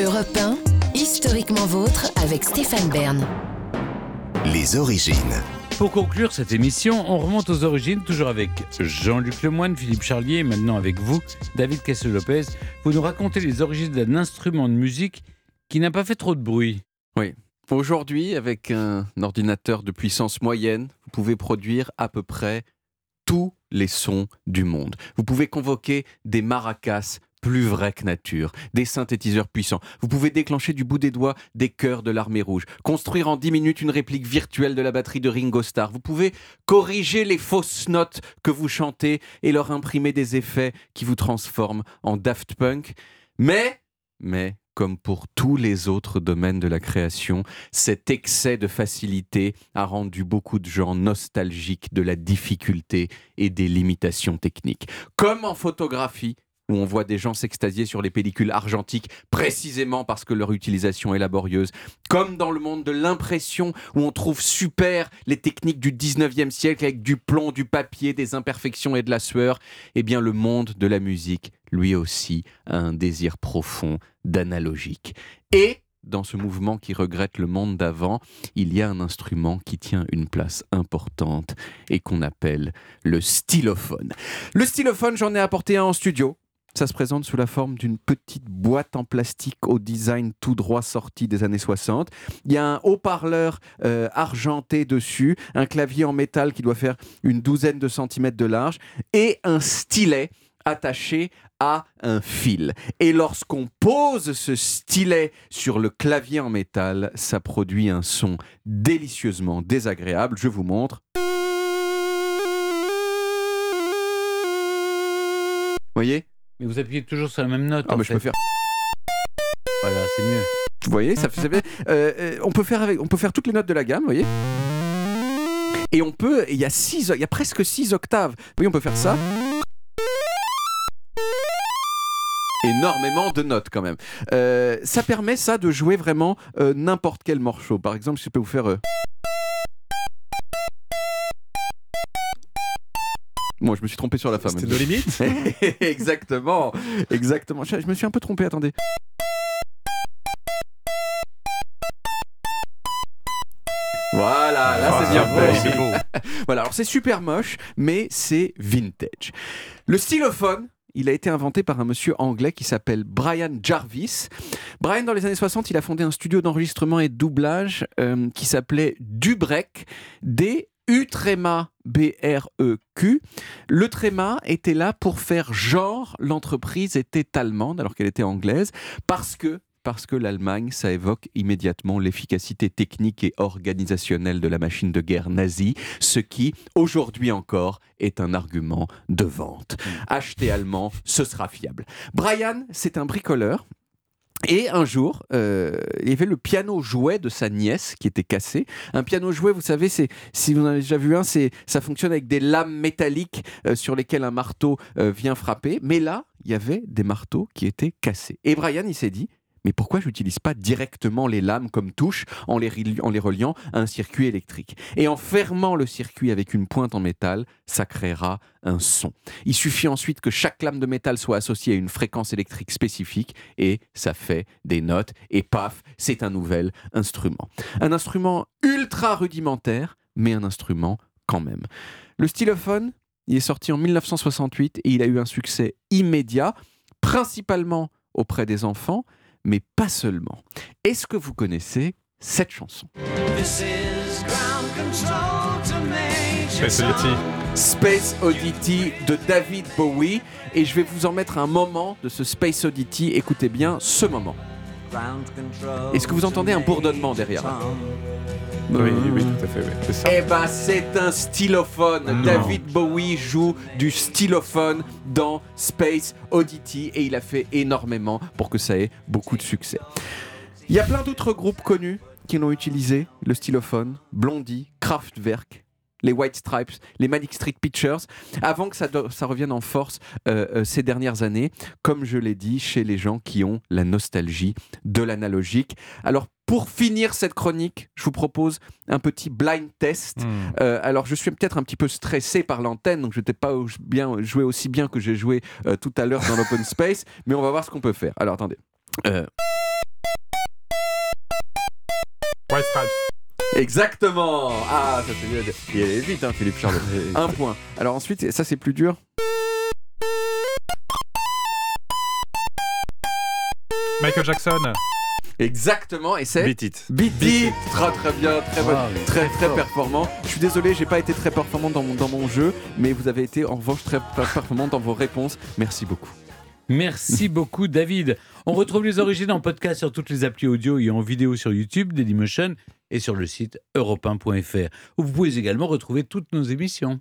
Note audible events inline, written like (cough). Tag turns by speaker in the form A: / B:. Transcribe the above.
A: Europe 1, historiquement vôtre avec Stéphane Bern.
B: Les origines.
C: Pour conclure cette émission, on remonte aux origines, toujours avec Jean-Luc Lemoyne, Philippe Charlier, et maintenant avec vous, David Castel-Lopez. Vous nous racontez les origines d'un instrument de musique qui n'a pas fait trop de bruit.
D: Oui. Aujourd'hui, avec un ordinateur de puissance moyenne, vous pouvez produire à peu près tous les sons du monde. Vous pouvez convoquer des maracas plus vrai que nature, des synthétiseurs puissants. Vous pouvez déclencher du bout des doigts des chœurs de l'armée rouge, construire en 10 minutes une réplique virtuelle de la batterie de Ringo Starr. Vous pouvez corriger les fausses notes que vous chantez et leur imprimer des effets qui vous transforment en Daft Punk. Mais, mais, comme pour tous les autres domaines de la création, cet excès de facilité a rendu beaucoup de gens nostalgiques de la difficulté et des limitations techniques. Comme en photographie, où on voit des gens s'extasier sur les pellicules argentiques précisément parce que leur utilisation est laborieuse, comme dans le monde de l'impression où on trouve super les techniques du 19e siècle avec du plomb, du papier, des imperfections et de la sueur, eh bien le monde de la musique, lui aussi, a un désir profond d'analogique. Et dans ce mouvement qui regrette le monde d'avant, il y a un instrument qui tient une place importante et qu'on appelle le stylophone. Le stylophone, j'en ai apporté un en studio ça se présente sous la forme d'une petite boîte en plastique au design tout droit sorti des années 60. Il y a un haut-parleur euh, argenté dessus, un clavier en métal qui doit faire une douzaine de centimètres de large et un stylet attaché à un fil. Et lorsqu'on pose ce stylet sur le clavier en métal, ça produit un son délicieusement désagréable. Je vous montre. Voyez?
C: Mais vous appuyez toujours sur la même note.
D: Ah, mais je peux faire.
C: Voilà, c'est mieux.
D: Vous voyez, ça fait. Euh, euh, on peut faire avec, on peut faire toutes les notes de la gamme, vous voyez. Et on peut, il y a six, il y a presque 6 octaves. Vous voyez, on peut faire ça. énormément de notes quand même. Euh, ça permet ça de jouer vraiment n'importe quel morceau. Par exemple, je peux vous faire. Moi, je me suis trompé sur la femme.
E: C'était nos limites (laughs)
D: Exactement, exactement. Je, me suis un peu trompé, attendez. Voilà, là c'est bien
E: fait. C'est beau. (laughs)
D: voilà, alors c'est super moche, mais c'est vintage. Le stylophone, il a été inventé par un monsieur anglais qui s'appelle Brian Jarvis. Brian, dans les années 60, il a fondé un studio d'enregistrement et de doublage euh, qui s'appelait Dubrek, D U-tréma B-R-E-Q. Le tréma était là pour faire genre l'entreprise était allemande alors qu'elle était anglaise parce que parce que l'Allemagne, ça évoque immédiatement l'efficacité technique et organisationnelle de la machine de guerre nazie, ce qui, aujourd'hui encore, est un argument de vente. Mmh. Acheter allemand, ce sera fiable. Brian, c'est un bricoleur et un jour, euh, il y avait le piano jouet de sa nièce qui était cassé. Un piano jouet, vous savez, c'est si vous en avez déjà vu un, c'est ça fonctionne avec des lames métalliques euh, sur lesquelles un marteau euh, vient frapper. Mais là, il y avait des marteaux qui étaient cassés. Et Brian, il s'est dit, mais pourquoi j'utilise pas directement les lames comme touche en les, en les reliant à un circuit électrique? Et en fermant le circuit avec une pointe en métal, ça créera un son. Il suffit ensuite que chaque lame de métal soit associée à une fréquence électrique spécifique et ça fait des notes et paf, c'est un nouvel instrument. Un instrument ultra rudimentaire, mais un instrument quand même. Le stylophone, il est sorti en 1968 et il a eu un succès immédiat, principalement auprès des enfants, mais pas seulement. Est-ce que vous connaissez cette chanson?
E: Space Oddity.
D: Space Oddity de David Bowie. Et je vais vous en mettre un moment de ce Space Oddity. Écoutez bien ce moment. Est-ce que vous entendez un bourdonnement derrière
E: oui, oui, tout à fait. C'est ça.
D: Eh ben, c'est un stylophone. David Bowie joue du stylophone dans Space Oddity et il a fait énormément pour que ça ait beaucoup de succès. Il y a plein d'autres groupes connus qui l'ont utilisé, le stylophone, Blondie, Kraftwerk, les White Stripes, les Manic Street Pictures, avant que ça, revienne en force euh, euh, ces dernières années, comme je l'ai dit, chez les gens qui ont la nostalgie de l'analogique. Alors, pour finir cette chronique, je vous propose un petit blind test. Hmm. Euh, alors, je suis peut-être un petit peu stressé par l'antenne, donc je n'ai pas bien joué aussi bien que j'ai joué tout à l'heure dans l'open space, (laughs) mais on va voir ce qu'on peut faire. Alors, attendez.
E: White Stripes.
D: Exactement Ah, ça c'est bien. Il est vite, hein, Philippe Charlot. (laughs) Un point. Alors ensuite, ça c'est plus dur.
E: Michael Jackson.
D: Exactement, et c'est
E: Beat It.
D: Beat It. Très très bien, très bon,
C: Ah,
D: très très
C: fort.
D: performant. Je suis désolé, j'ai pas été très performant dans mon, dans mon jeu, mais vous avez été en revanche très performant dans vos réponses. Merci beaucoup.
C: Merci (laughs) beaucoup, David. On retrouve les origines en podcast sur toutes les applis audio et en vidéo sur YouTube, Dailymotion et sur le site europe1.fr, où vous pouvez également retrouver toutes nos émissions.